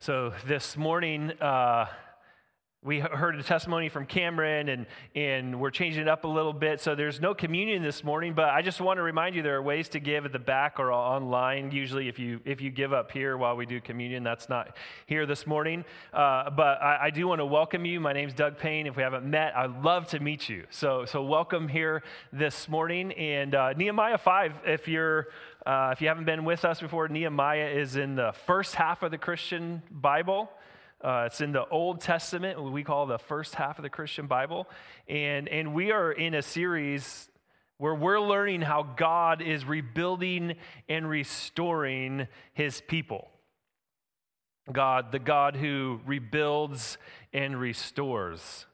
So this morning, uh, we heard a testimony from Cameron, and, and we're changing it up a little bit. So there's no communion this morning, but I just want to remind you there are ways to give at the back or online. Usually, if you if you give up here while we do communion, that's not here this morning. Uh, but I, I, do want to welcome you. My name's Doug Payne. If we haven't met, I'd love to meet you. So so welcome here this morning. And uh, Nehemiah five, if you're uh, if you haven't been with us before, Nehemiah is in the first half of the Christian Bible. Uh, it's in the Old Testament, what we call the first half of the Christian Bible. And, and we are in a series where we're learning how God is rebuilding and restoring his people. God, the God who rebuilds and restores.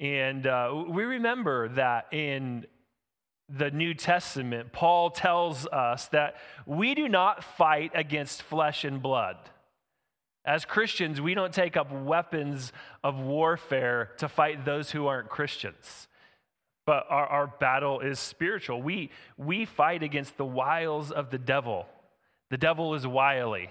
And uh, we remember that in the New Testament, Paul tells us that we do not fight against flesh and blood. As Christians, we don't take up weapons of warfare to fight those who aren't Christians. But our, our battle is spiritual. We, we fight against the wiles of the devil. The devil is wily.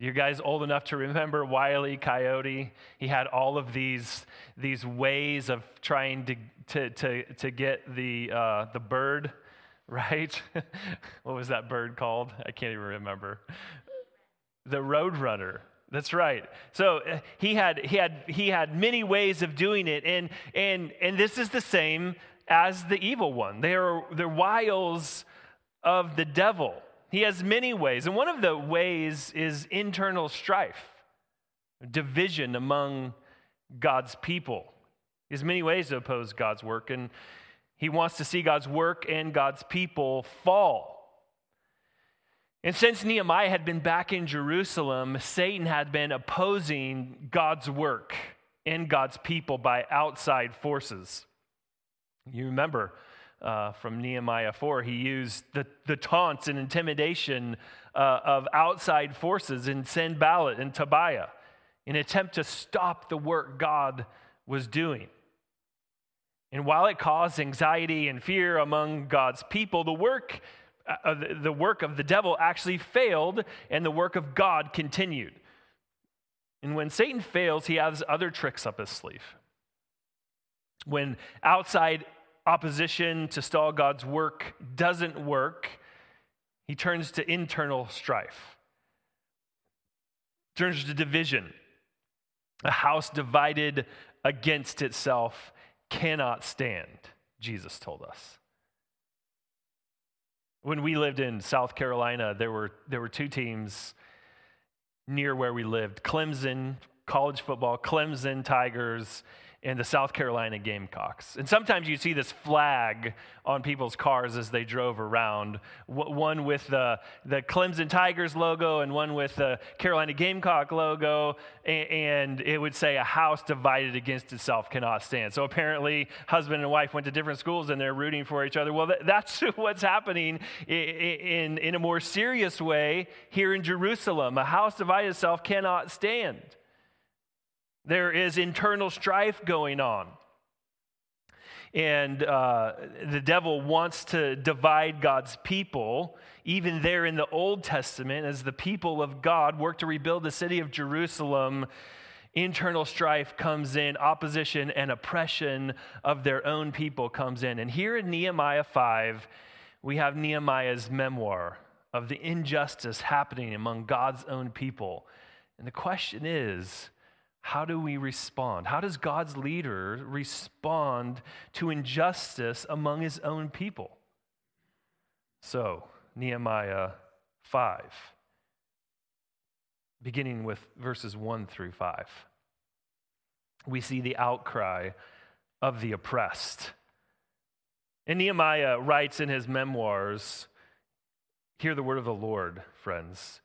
You guys old enough to remember Wiley. Coyote? He had all of these, these ways of trying to, to, to, to get the, uh, the bird, right? what was that bird called? I can't even remember. The Roadrunner. That's right. So uh, he had, he, had, he had many ways of doing it, and, and, and this is the same as the evil one. They are the wiles of the devil. He has many ways, and one of the ways is internal strife, division among God's people. He has many ways to oppose God's work, and he wants to see God's work and God's people fall. And since Nehemiah had been back in Jerusalem, Satan had been opposing God's work and God's people by outside forces. You remember uh, from Nehemiah 4. He used the, the taunts and intimidation uh, of outside forces in Sanballat and Tobiah in an attempt to stop the work God was doing. And while it caused anxiety and fear among God's people, the work, uh, the work of the devil actually failed and the work of God continued. And when Satan fails, he has other tricks up his sleeve. When outside opposition to stall God's work doesn't work, he turns to internal strife, turns to division. A house divided against itself cannot stand, Jesus told us. When we lived in South Carolina, there were, there were two teams near where we lived Clemson, college football, Clemson Tigers, and the South Carolina Gamecocks. And sometimes you see this flag on people's cars as they drove around, one with the, the Clemson Tigers logo and one with the Carolina Gamecock logo, and it would say, A house divided against itself cannot stand. So apparently, husband and wife went to different schools and they're rooting for each other. Well, that's what's happening in, in a more serious way here in Jerusalem. A house divided itself cannot stand. There is internal strife going on. And uh, the devil wants to divide God's people, even there in the Old Testament, as the people of God work to rebuild the city of Jerusalem. Internal strife comes in, opposition and oppression of their own people comes in. And here in Nehemiah 5, we have Nehemiah's memoir of the injustice happening among God's own people. And the question is, how do we respond? How does God's leader respond to injustice among his own people? So, Nehemiah 5, beginning with verses 1 through 5, we see the outcry of the oppressed. And Nehemiah writes in his memoirs, Hear the word of the Lord, friends.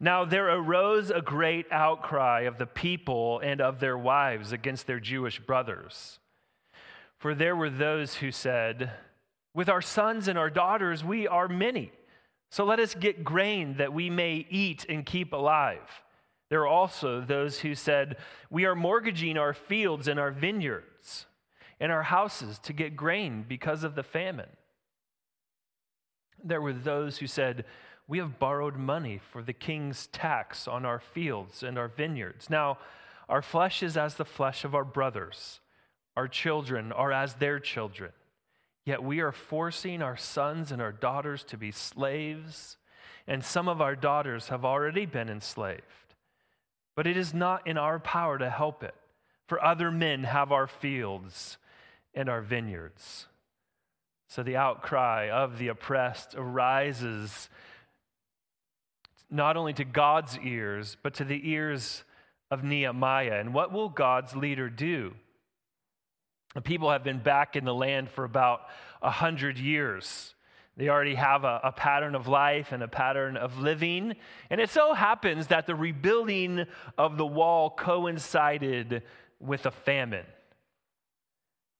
Now there arose a great outcry of the people and of their wives against their Jewish brothers. For there were those who said, With our sons and our daughters we are many, so let us get grain that we may eat and keep alive. There are also those who said, We are mortgaging our fields and our vineyards and our houses to get grain because of the famine. There were those who said, we have borrowed money for the king's tax on our fields and our vineyards. Now, our flesh is as the flesh of our brothers, our children are as their children. Yet we are forcing our sons and our daughters to be slaves, and some of our daughters have already been enslaved. But it is not in our power to help it, for other men have our fields and our vineyards. So the outcry of the oppressed arises not only to God's ears, but to the ears of Nehemiah. And what will God's leader do? The people have been back in the land for about a hundred years. They already have a, a, pattern of life and a pattern of living. And it so happens that the rebuilding of the wall coincided with a famine.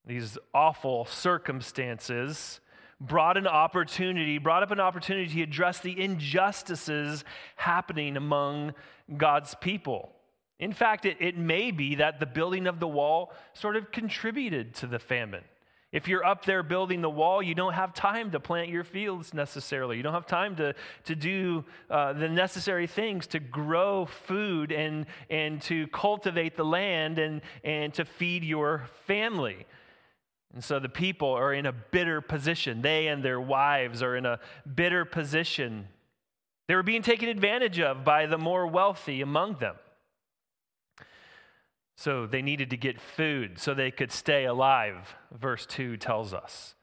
These awful circumstances brought an opportunity, brought up an opportunity to address the injustices happening among God's people. In fact, it, it may be that the building of the wall sort of contributed to the famine. If you're up there building the wall, you don't have time to plant your fields necessarily. You don't have time to, to do uh, the necessary things to grow food and, and to cultivate the land and, and to feed your family. And so the people are in a bitter position. They and their wives are in a bitter position. They were being taken advantage of by the more wealthy among them. So they needed to get food so they could stay alive, verse 2 tells us.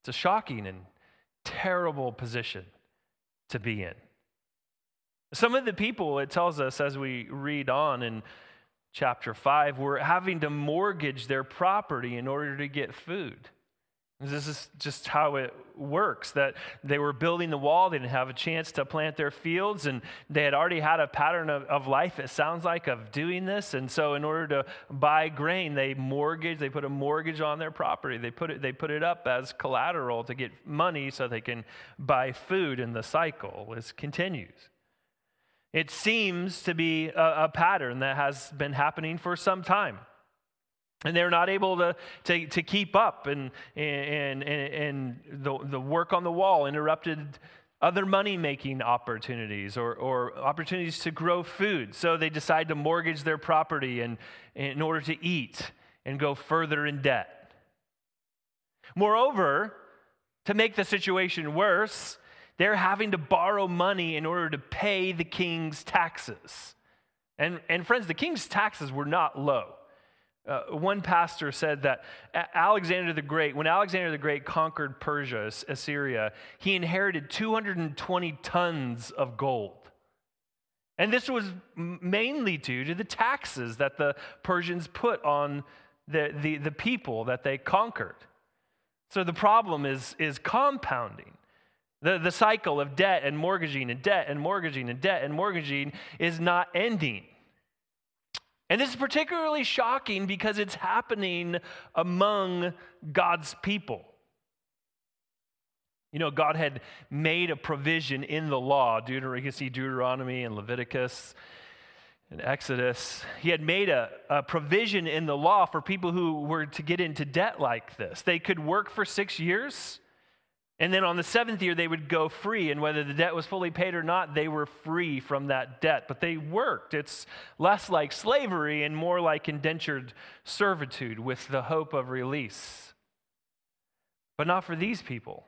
It's a shocking and terrible position to be in. Some of the people, it tells us as we read on in chapter 5, were having to mortgage their property in order to get food. This is just how it works that they were building the wall, they didn't have a chance to plant their fields, and they had already had a pattern of, of life, it sounds like, of doing this. And so, in order to buy grain, they mortgage, they put a mortgage on their property. They put it, they put it up as collateral to get money so they can buy food, and the cycle is, continues. It seems to be a, a pattern that has been happening for some time. And they're not able to, to, to keep up, and, and, and, and the, the work on the wall interrupted other money making opportunities or, or opportunities to grow food. So they decide to mortgage their property and, in order to eat and go further in debt. Moreover, to make the situation worse, they're having to borrow money in order to pay the king's taxes. And, and friends, the king's taxes were not low. Uh, one pastor said that Alexander the Great, when Alexander the Great conquered Persia, Assyria, he inherited 220 tons of gold. And this was mainly due to the taxes that the Persians put on the, the, the people that they conquered. So the problem is, is compounding. The, the cycle of debt and mortgaging and debt and mortgaging and debt and mortgaging is not ending. And this is particularly shocking because it's happening among God's people. You know, God had made a provision in the law. Deuter- you see Deuteronomy and Leviticus and Exodus. He had made a, a provision in the law for people who were to get into debt like this. They could work for six years and then on the seventh year, they would go free. And whether the debt was fully paid or not, they were free from that debt. But they worked. It's less like slavery and more like indentured servitude with the hope of release. But not for these people.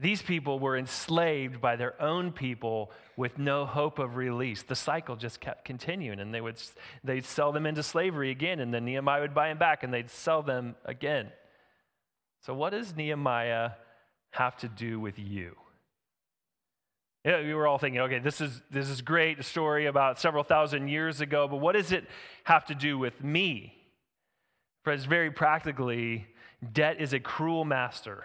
These people were enslaved by their own people with no hope of release. The cycle just kept continuing, and they would they'd sell them into slavery again, and then Nehemiah would buy them back, and they'd sell them again. So, what does Nehemiah have to do with you? Yeah, we were all thinking, okay, this is this is great, a story about several thousand years ago, but what does it have to do with me? Friends, very practically, debt is a cruel master.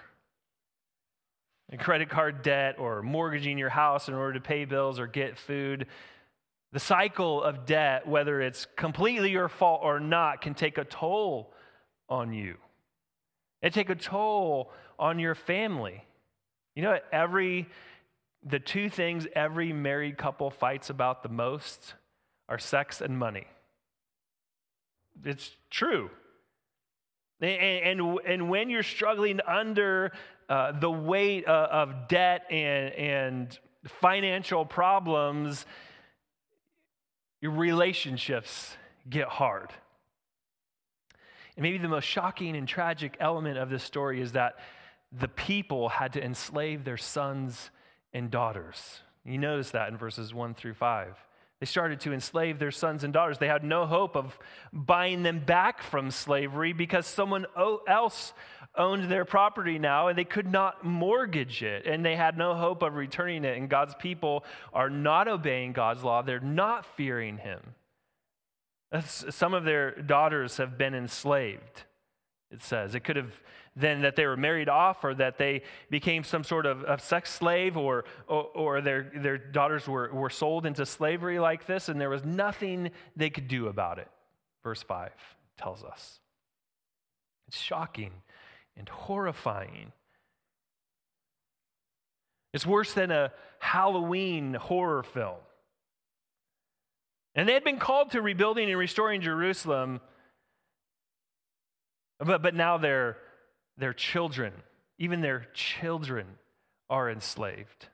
A credit card debt or mortgaging your house in order to pay bills or get food. The cycle of debt, whether it's completely your fault or not, can take a toll on you. It take a toll on your family. You know, every the two things every married couple fights about the most are sex and money. It's true. And, and, and when you're struggling under uh, the weight of, uh, of debt and, and financial problems, your relationships get hard. And maybe the most shocking and tragic element of this story is that the people had to enslave their sons and daughters. You notice that in verses 1 through 5. They started to enslave their sons and daughters. They had no hope of buying them back from slavery because someone else owned their property now and they could not mortgage it and they had no hope of returning it. And God's people are not obeying God's law, they're not fearing Him. Some of their daughters have been enslaved, it says. It could have then that they were married off or that they became some sort of, of sex slave or, or, or, their, their daughters were, were sold into slavery like this, and there was nothing they could do about it. Verse 5 tells us. It's shocking and horrifying. It's worse than a Halloween horror film. And they had been called to rebuilding and restoring Jerusalem, but, but now they're their children, even their children, are enslaved.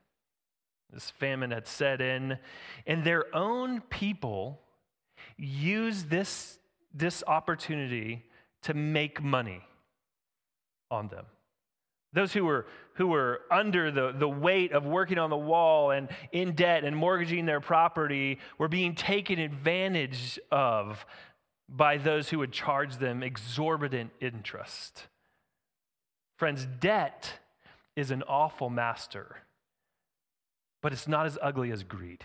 This famine had set in, and their own people use this, this opportunity to make money on them. Those who were, who were under the, the weight of working on the wall and in debt and mortgaging their property were being taken advantage of by those who would charge them exorbitant interest. Friends, debt is an awful master, but it's not as ugly as greed.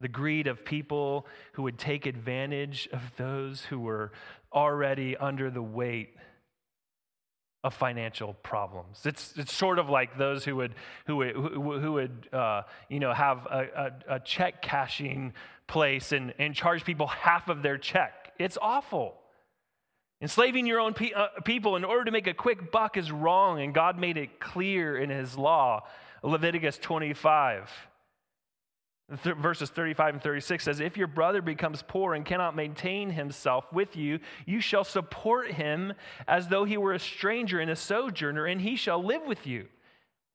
The greed of people who would take advantage of those who were already under the weight of financial problems. It's, it's sort of like those who would, who would, who, would uh, you know, have a, a, a check cashing place and, and charge people half of their check. It's awful. Enslaving your own pe- uh, people in order to make a quick buck is wrong, and God made it clear in His law. Leviticus 25, th- verses 35 and 36 says, If your brother becomes poor and cannot maintain himself with you, you shall support him as though he were a stranger and a sojourner, and he shall live with you.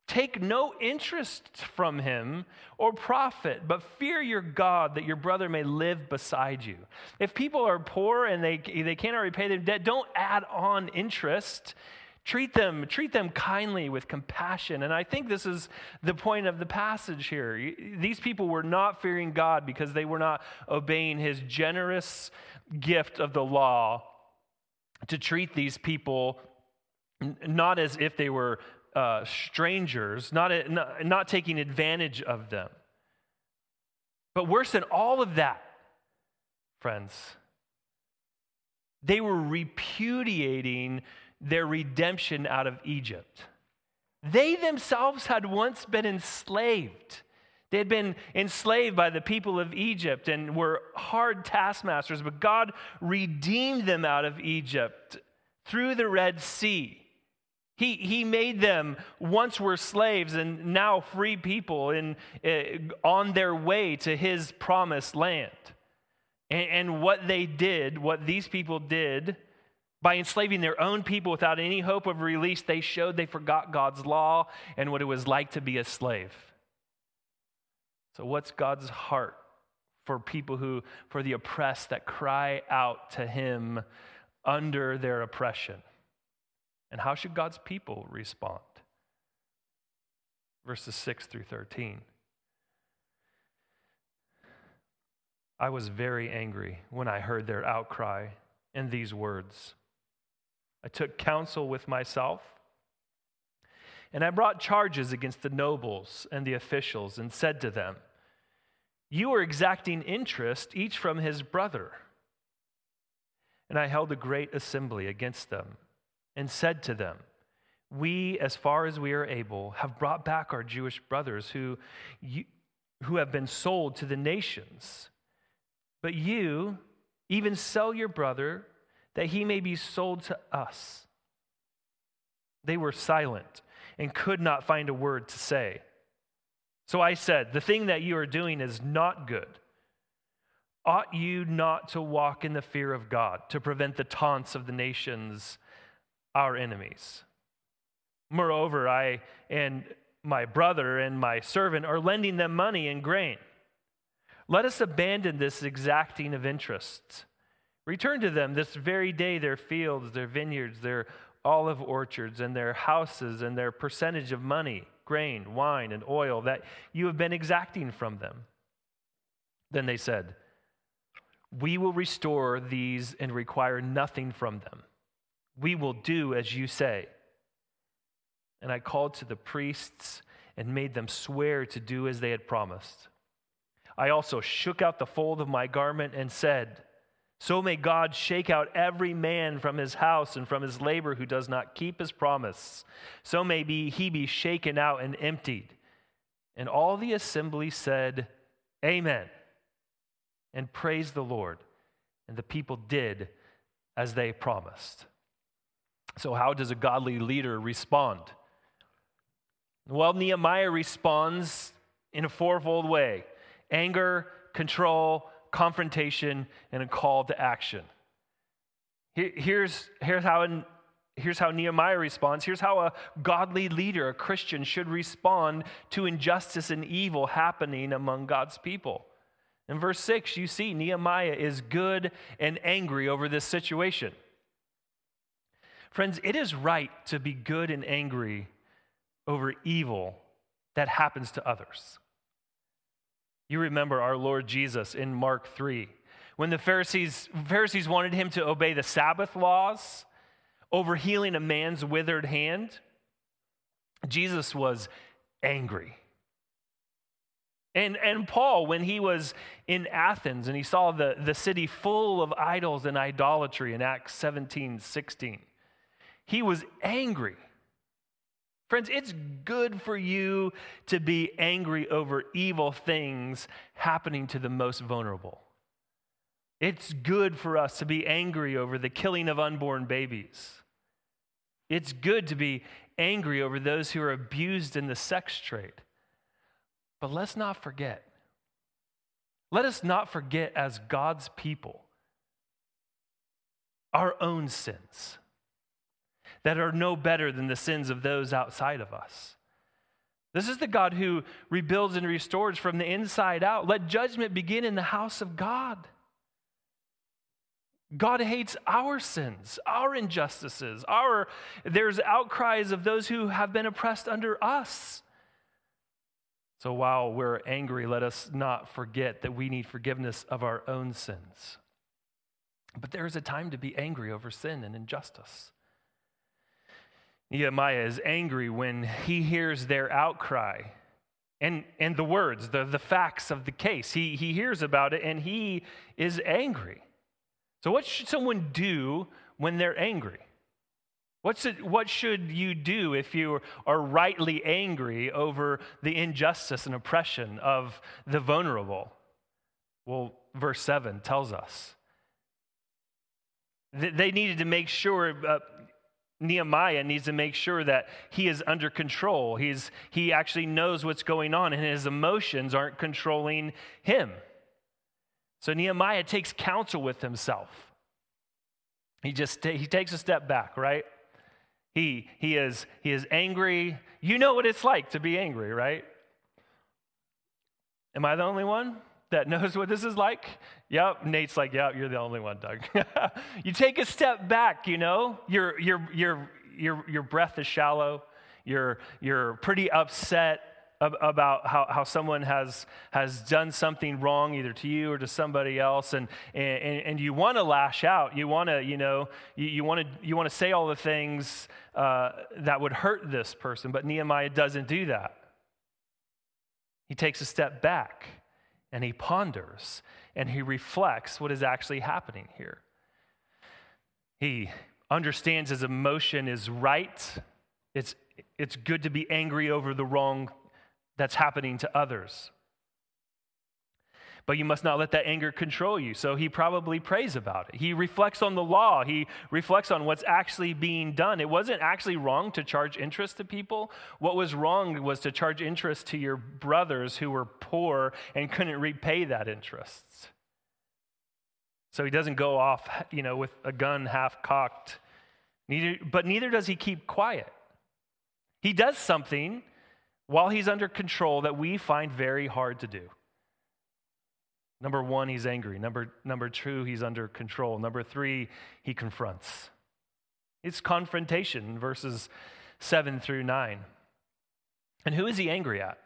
Take no interest from him or profit, but fear your God that your brother may live beside you. If people are poor and they, they cannot repay their debt, don't add on interest. Treat them, treat them kindly with compassion. And I think this is the point of the passage here. These people were not fearing God because they were not obeying his generous gift of the law to treat these people not as if they were uh, strangers, not, a, not, not taking advantage of them. But worse than all of that, friends, they were repudiating their redemption out of Egypt. They themselves had once been enslaved. They had been enslaved by the people of Egypt and were hard taskmasters, but God redeemed them out of Egypt through the Red Sea. He, he made them once were slaves and now free people in, uh, on their way to his promised land. And, and what they did, what these people did, by enslaving their own people without any hope of release, they showed they forgot God's law and what it was like to be a slave. So, what's God's heart for people who, for the oppressed that cry out to Him under their oppression? And how should God's people respond? Verses 6 through 13. I was very angry when I heard their outcry and these words. I took counsel with myself, and I brought charges against the nobles and the officials and said to them, You are exacting interest, each from his brother. And I held a great assembly against them and said to them, We, as far as we are able, have brought back our Jewish brothers who, you, who have been sold to the nations. But you even sell your brother that he may be sold to us. They were silent and could not find a word to say. So I said, The thing that you are doing is not good. Ought you not to walk in the fear of God, to prevent the taunts of the nations? Our enemies. Moreover, I and my brother and my servant are lending them money and grain. Let us abandon this exacting of interest. Return to them this very day their fields, their vineyards, their olive orchards, and their houses, and their percentage of money, grain, wine, and oil that you have been exacting from them. Then they said, We will restore these and require nothing from them. We will do as you say. And I called to the priests and made them swear to do as they had promised. I also shook out the fold of my garment and said, So may God shake out every man from his house and from his labor who does not keep his promise. So may he be shaken out and emptied. And all the assembly said, Amen, and praised the Lord. And the people did as they promised. So, how does a godly leader respond? Well, Nehemiah responds in a fourfold way anger, control, confrontation, and a call to action. Here's, here's, how, here's how Nehemiah responds. Here's how a godly leader, a Christian, should respond to injustice and evil happening among God's people. In verse 6, you see Nehemiah is good and angry over this situation. Friends, it is right to be good and angry over evil that happens to others. You remember our Lord Jesus in Mark 3. When the Pharisees, Pharisees wanted him to obey the Sabbath laws over healing a man's withered hand, Jesus was angry. And, and Paul, when he was in Athens and he saw the, the city full of idols and idolatry in Acts 17 16, he was angry. Friends, it's good for you to be angry over evil things happening to the most vulnerable. It's good for us to be angry over the killing of unborn babies. It's good to be angry over those who are abused in the sex trade. But let's not forget, let us not forget as God's people our own sins that are no better than the sins of those outside of us. This is the God who rebuilds and restores from the inside out. Let judgment begin in the house of God. God hates our sins, our injustices, our there's outcries of those who have been oppressed under us. So while we're angry, let us not forget that we need forgiveness of our own sins. But there is a time to be angry over sin and injustice. Nehemiah is angry when he hears their outcry and, and the words, the, the facts of the case. He, he hears about it and he is angry. So, what should someone do when they're angry? What's it, what should you do if you are rightly angry over the injustice and oppression of the vulnerable? Well, verse 7 tells us. They needed to make sure, uh, Nehemiah needs to make sure that he is under control. He's, he actually knows what's going on, and his emotions aren't controlling him. So Nehemiah takes counsel with himself. He just he takes a step back, right? He, he, is, he is angry. You know what it's like to be angry, right? Am I the only one? that knows what this is like? Yep. Nate's like, yep, you're the only one, Doug. you take a step back, you know, your, your, your, your, your breath is shallow. You're, you're pretty upset about how, how someone has, has done something wrong either to you or to somebody else and, and, and you want to lash out you want to you know you, want to you want to say all the things uh, that would hurt this person but nehemiah doesn't do that he takes a step back and he ponders and he reflects what is actually happening here. He understands his emotion is right. It's, it's good to be angry over the wrong that's happening to others. But you must not let that anger control you. So he probably prays about it. He reflects on the law. He reflects on what's actually being done. It wasn't actually wrong to charge interest to people. What was wrong was to charge interest to your brothers who were poor and couldn't repay that interest. So he doesn't go off, you know, with a gun half cocked. Neither, but neither does he keep quiet. He does something while he's under control that we find very hard to do. Number one, he's angry. Number, number two, he's under control. Number three, he confronts. It's confrontation, verses 7 through 9. And who is he angry at?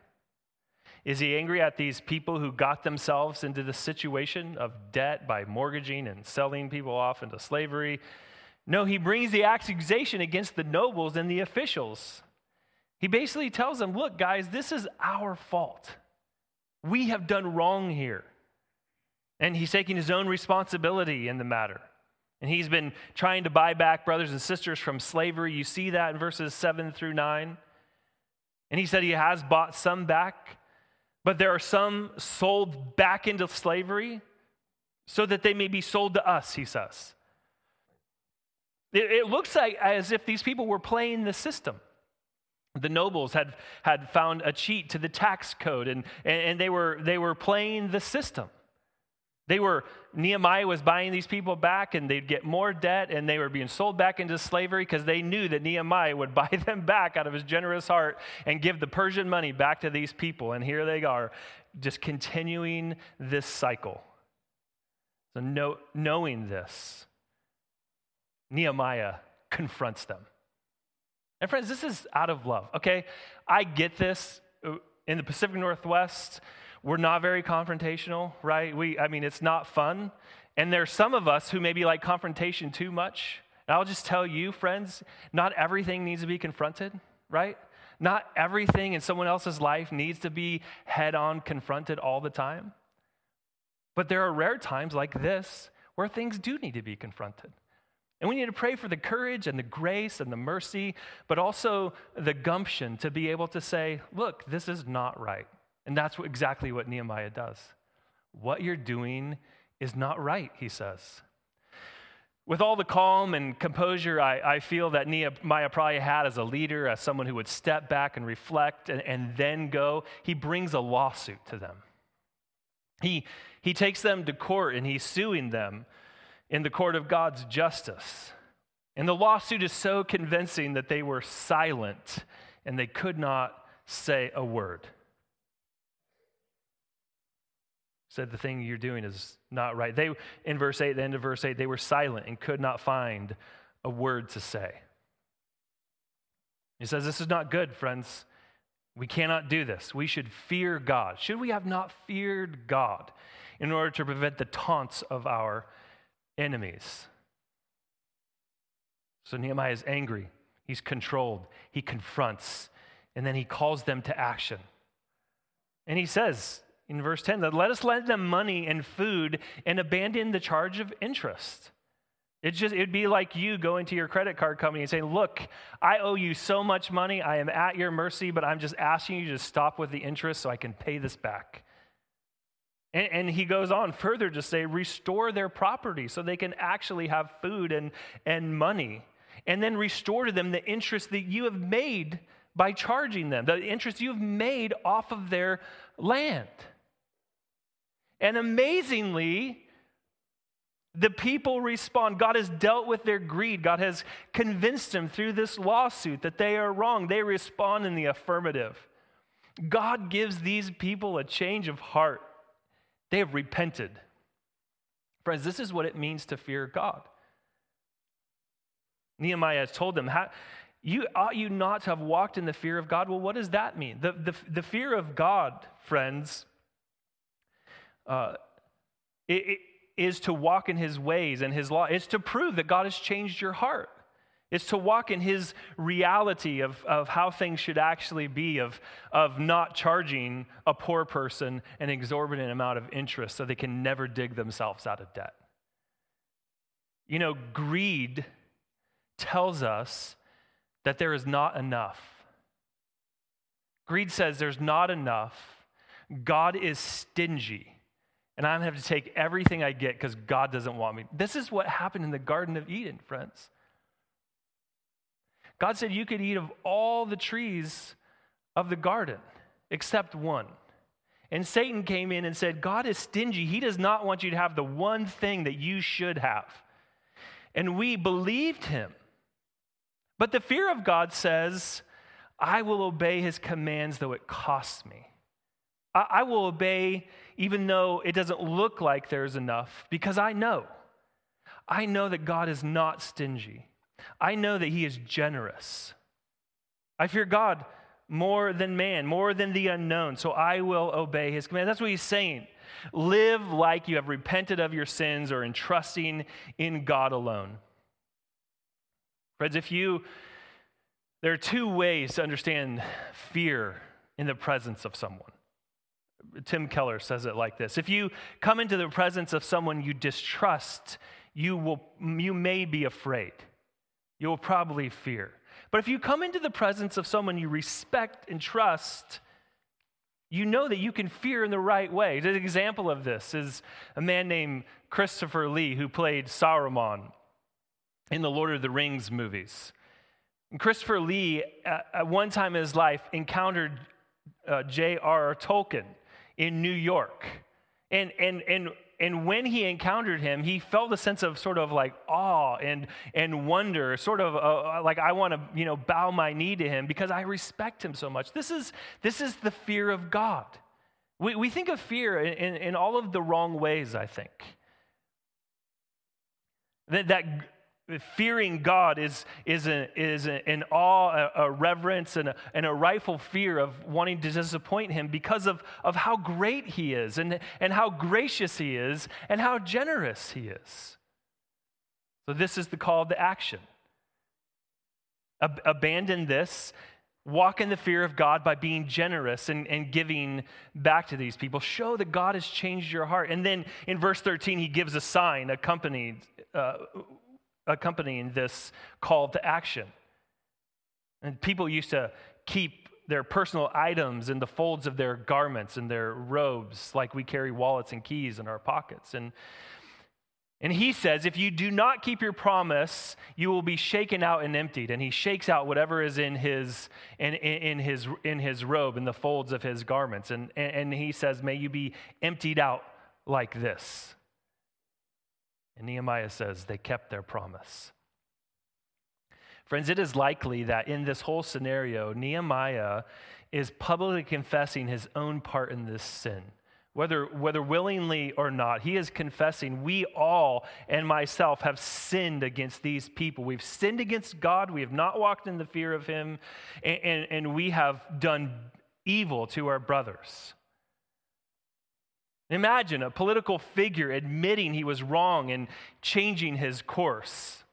Is he angry at these people who got themselves into the situation of debt by mortgaging and selling people off into slavery? No, he brings the accusation against the nobles and the officials. He basically tells them, Look, guys, this is our fault. We have done wrong here. And he's taking his own responsibility in the matter. And he's been trying to buy back brothers and sisters from slavery. You see that in verses 7 through 9. And he said he has bought some back, but there are some sold back into slavery so that they may be sold to us, he says. It, it looks like as if these people were playing the system. The nobles had, had found a cheat to the tax code, and, and, and they, were, they were playing the system. They were, Nehemiah was buying these people back and they'd get more debt and they were being sold back into slavery because they knew that Nehemiah would buy them back out of his generous heart and give the Persian money back to these people. And here they are, just continuing this cycle. So, know, knowing this, Nehemiah confronts them. And, friends, this is out of love, okay? I get this. Uh, in the Pacific Northwest, we're not very confrontational, right? We, I mean, it's not fun. And there's some of us who maybe like confrontation too much. And I'll just tell you, friends, not everything needs to be confronted, right? Not everything in someone else's life needs to be head on confronted all the time. But there are rare times like this where things do need to be confronted. And we need to pray for the courage and the grace and the mercy, but also the gumption to be able to say, look, this is not right. And that's what, exactly what Nehemiah does. What you're doing is not right, he says. With all the calm and composure I, I feel that Nehemiah probably had as a leader, as someone who would step back and reflect and, and then go, he brings a lawsuit to them. He, he takes them to court and he's suing them in the court of God's justice. And the lawsuit is so convincing that they were silent and they could not say a word. Said the thing you're doing is not right. They, in verse 8, the end of verse 8, they were silent and could not find a word to say. He says, This is not good, friends. We cannot do this. We should fear God. Should we have not feared God in order to prevent the taunts of our enemies? So Nehemiah is angry. He's controlled. He confronts. And then he calls them to action. And he says, in verse 10 that let us lend them money and food and abandon the charge of interest. It just it'd be like you going to your credit card company and saying, "Look, I owe you so much money. I am at your mercy, but I'm just asking you to stop with the interest so I can pay this back." And, and he goes on further to say, "Restore their property so they can actually have food and, and money, and then restore to them the interest that you have made by charging them, the interest you have made off of their land." And amazingly, the people respond. God has dealt with their greed. God has convinced them through this lawsuit that they are wrong. They respond in the affirmative. God gives these people a change of heart. They have repented. Friends, this is what it means to fear God. Nehemiah has told them, you, ought you not to have walked in the fear of God? Well, what does that mean? The, the, the fear of God, friends, uh, it, it is to walk in his ways and his law. It's to prove that God has changed your heart. It's to walk in his reality of, of how things should actually be, of, of not charging a poor person an exorbitant amount of interest so they can never dig themselves out of debt. You know, greed tells us that there is not enough. Greed says there's not enough. God is stingy and I'm going to have to take everything I get because God doesn't want me. This is what happened in the Garden of Eden, friends. God said you could eat of all the trees of the garden except one. And Satan came in and said, God is stingy. He does not want you to have the one thing that you should have. And we believed him. But the fear of God says, I will obey his commands though it costs me. I, will obey even though it doesn't look like there's enough because I know. I know that God is not stingy. I know that he is generous. I fear God more than man, more than the unknown, so I will obey his command. That's what he's saying. Live like you have repented of your sins or in trusting in God alone. Friends, if you, there are two ways to understand fear in the presence of someone. Tim Keller says it like this If you come into the presence of someone you distrust, you, will, you may be afraid. You will probably fear. But if you come into the presence of someone you respect and trust, you know that you can fear in the right way. An example of this is a man named Christopher Lee who played Saruman in the Lord of the Rings movies. And Christopher Lee, at one time in his life, encountered uh, J.R.R. Tolkien in New York. And, and, and, and when he encountered him, he felt a sense of sort of like awe and, and wonder, sort of uh, like I want to you know, bow my knee to him because I respect him so much. This is, this is the fear of God. We, we think of fear in, in, in all of the wrong ways, I think. That, that fearing God is, is, a, is a, an awe, a, a reverence, and a, and a rightful fear of wanting to disappoint Him because of, of how great He is, and, and how gracious He is, and how generous He is. So, this is the call to action. Ab- abandon this. Walk in the fear of God by being generous and, and giving back to these people. Show that God has changed your heart. And then in verse 13, he gives a sign accompanied uh, accompanying this call to action. And people used to keep their personal items in the folds of their garments and their robes, like we carry wallets and keys in our pockets. And, and he says, if you do not keep your promise, you will be shaken out and emptied. And he shakes out whatever is in his, in, in, his, in his robe, in the folds of his garments. And, and he says, may you be emptied out like this. And Nehemiah says they kept their promise. Friends, it is likely that in this whole scenario, Nehemiah is publicly confessing his own part in this sin. Whether, whether willingly or not, he is confessing, we all and myself have sinned against these people. We've sinned against God. We have not walked in the fear of him, and, and, and we have done evil to our brothers. Imagine a political figure admitting he was wrong and changing his course.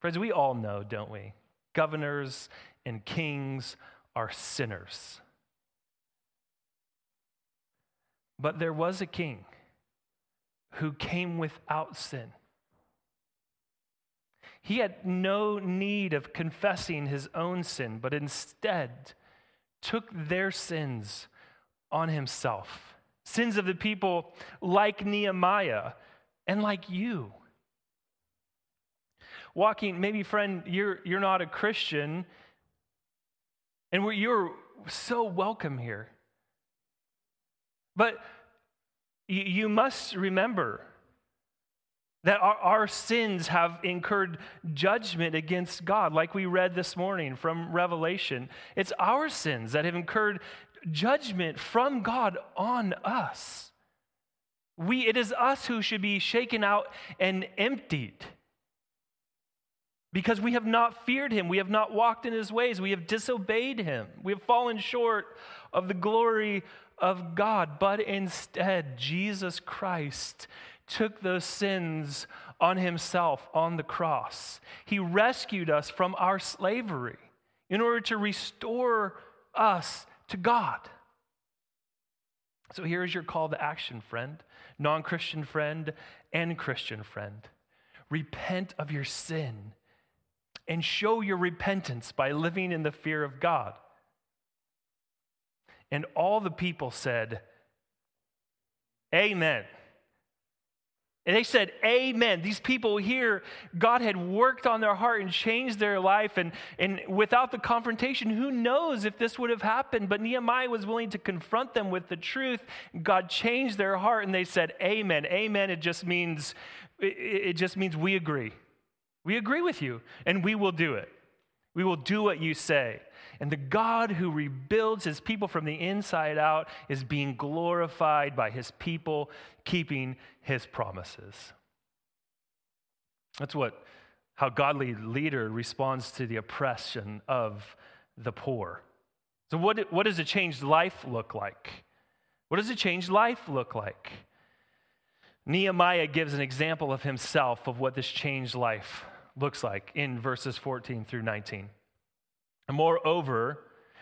Friends, we all know, don't we? Governors and kings are sinners. But there was a king who came without sin. He had no need of confessing his own sin, but instead took their sins on himself sins of the people like Nehemiah and like you. Walking, maybe, friend, you're, you're not a Christian, and you're so welcome here. But you, must remember that our, our, sins have incurred judgment against God, like we read this morning from Revelation. It's our sins that have incurred judgment from God on us. We, it is us who should be shaken out and emptied because we have not feared him. We have not walked in his ways. We have disobeyed him. We have fallen short of the glory of God. But instead, Jesus Christ took those sins on himself on the cross. He rescued us from our slavery in order to restore us to God. So here is your call to action, friend, non Christian friend, and Christian friend. Repent of your sin and show your repentance by living in the fear of God. And all the people said, Amen. And they said, Amen. These people here, God had worked on their heart and changed their life. And, and without the confrontation, who knows if this would have happened? But Nehemiah was willing to confront them with the truth. God changed their heart and they said, Amen. Amen. It just means, it, it just means we agree. We agree with you and we will do it. We will do what you say. And the God who rebuilds his people from the inside out is being glorified by his people keeping his promises. That's what how godly leader responds to the oppression of the poor. So what, what does a changed life look like? What does a changed life look like? Nehemiah gives an example of himself of what this changed life looks like in verses 14 through 19. Moreover,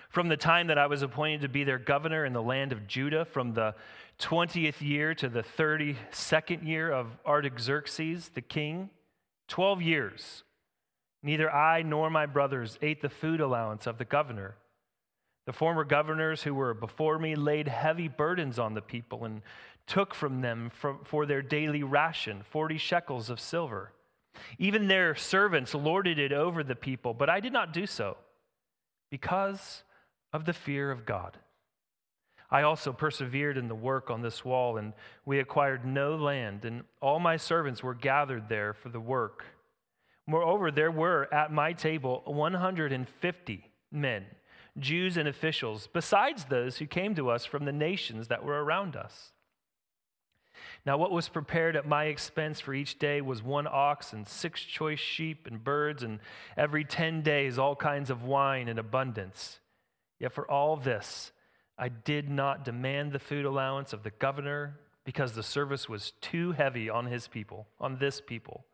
from the time that I was appointed to be their governor in the land of Judah, from the 20th year to the 32nd year of Artaxerxes the king, 12 years, neither I nor my brothers ate the food allowance of the governor. The former governors who were before me laid heavy burdens on the people and took from them for their daily ration 40 shekels of silver. Even their servants lorded it over the people, but I did not do so because of the fear of God. I also persevered in the work on this wall, and we acquired no land, and all my servants were gathered there for the work. Moreover, there were at my table 150 men, Jews and officials, besides those who came to us from the nations that were around us. Now, what was prepared at my expense for each day was one ox and six choice sheep and birds, and every ten days all kinds of wine in abundance. Yet for all this, I did not demand the food allowance of the governor because the service was too heavy on his people, on this people.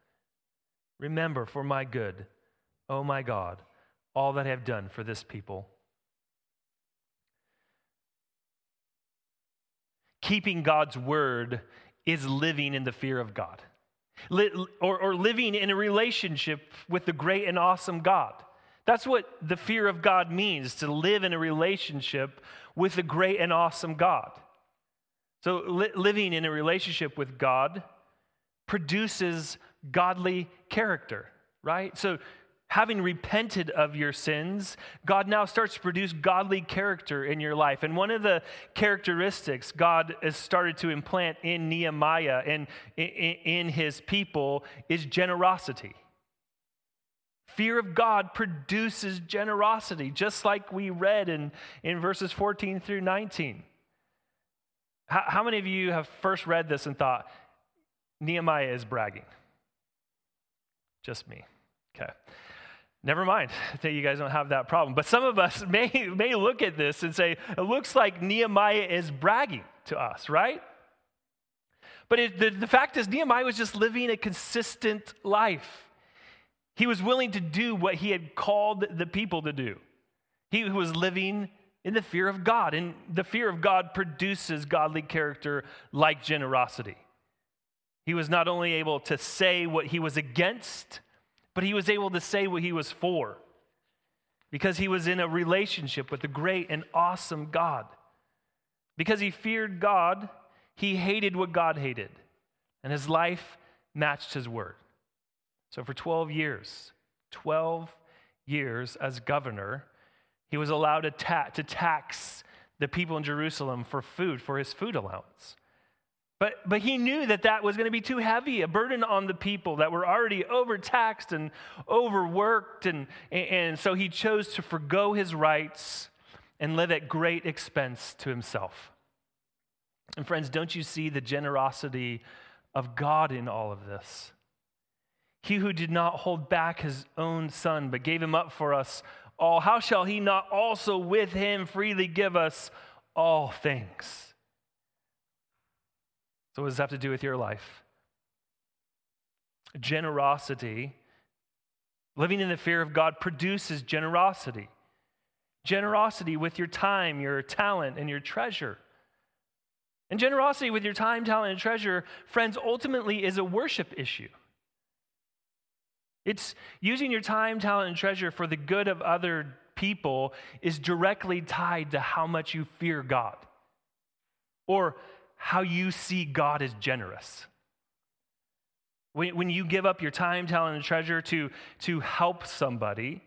Remember for my good, oh my God, all that I have done for this people. Keeping God's word is living in the fear of God, or, or living in a relationship with the great and awesome God. That's what the fear of God means to live in a relationship with the great and awesome God. So, li- living in a relationship with God produces godly character, right? So, having repented of your sins, God now starts to produce godly character in your life. And one of the characteristics God has started to implant in Nehemiah and in his people is generosity. Fear of God produces generosity, just like we read in, in verses 14 through 19. How, how many of you have first read this and thought, Nehemiah is bragging? Just me. Okay. Never mind that you guys don't have that problem. But some of us may, may look at this and say, it looks like Nehemiah is bragging to us, right? But it, the, the fact is, Nehemiah was just living a consistent life. He was willing to do what he had called the people to do. He was living in the fear of God, and the fear of God produces godly character like generosity. He was not only able to say what he was against, but he was able to say what he was for because he was in a relationship with the great and awesome God. Because he feared God, he hated what God hated, and his life matched his word. So for 12 years, 12 years as governor, he was allowed to, ta- to tax the people in Jerusalem for food, for his food allowance. But, but he knew that that was going to be too heavy, a burden on the people that were already overtaxed and overworked. And, and so he chose to forego his rights and live at great expense to himself. And friends, don't you see the generosity of God in all of this? He who did not hold back his own son, but gave him up for us all, how shall he not also with him freely give us all things? So, what does that have to do with your life? Generosity, living in the fear of God, produces generosity. Generosity with your time, your talent, and your treasure. And generosity with your time, talent, and treasure, friends, ultimately is a worship issue. It's using your time, talent, and treasure for the good of other people is directly tied to how much you fear God or how you see God as generous. When, when you give up your time, talent, and treasure to, to help somebody,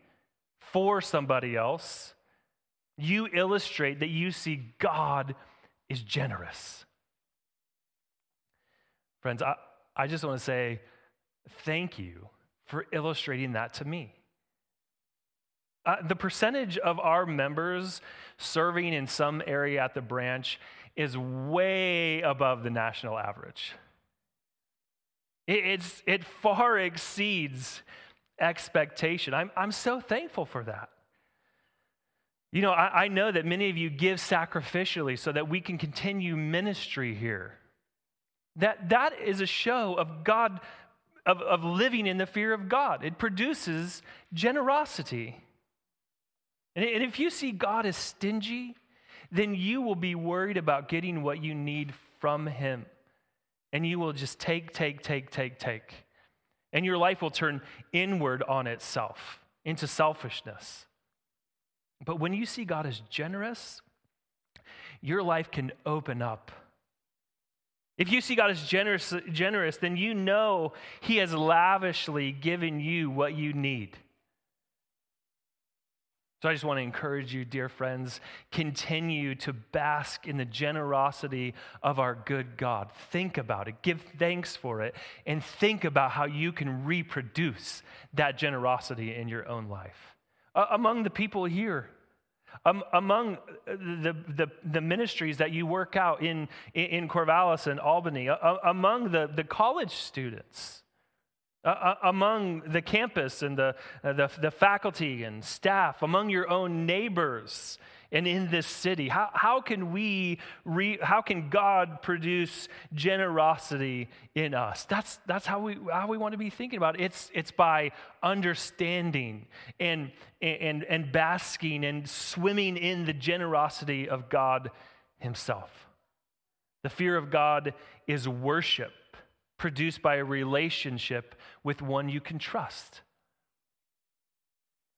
for somebody else, you illustrate that you see God is generous. Friends, I, I just want to say thank you for illustrating that to me. Uh, the percentage of our members serving in some area at the branch is way above the national average. It's, it far exceeds expectation. I'm, I'm so thankful for that. You know, I, I know that many of you give sacrificially so that we can continue ministry here. That, that is a show of God, of, of living in the fear of God. It produces generosity. And, and if you see God as stingy, then you will be worried about getting what you need from Him. And you will just take, take, take, take, take. And your life will turn inward on itself into selfishness. But when you see God as generous, your life can open up. If you see God as generous, generous, then you know He has lavishly given you what you need. So I just want to encourage you, dear friends, continue to bask in the generosity of our good God. Think about it, give thanks for it, and think about how you can reproduce that generosity in your own life. Uh, among the people here, um, among the, the, the, ministries that you work out in, in Corvallis and Albany, uh, among the, the college students, uh, among the campus and the, uh, the, the, faculty and staff, among your own neighbors and in this city? How, how can we, re, how can God produce generosity in us? That's, that's how, we, how we want to be thinking about it. It's, it's by understanding and, and, and basking and swimming in the generosity of God Himself. The fear of God is worship produced by a relationship with one you can trust.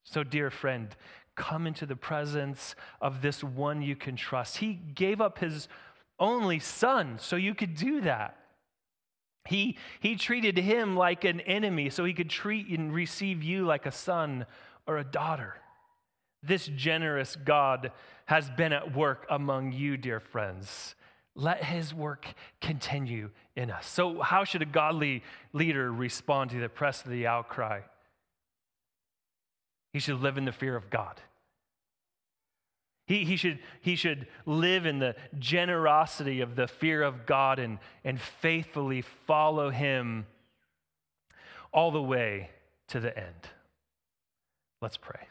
So, dear friend, come into the presence of this one you can trust. He gave up his only son so you could do that. He, he treated him like an enemy so he could treat and receive you like a son or a daughter. This generous God has been at work among you, dear friends. Let his work continue in us. So, how should a godly leader respond to the press of the outcry? He should live in the fear of God. He, he, should, he should live in the generosity of the fear of God and, and faithfully follow him all the way to the end. Let's pray.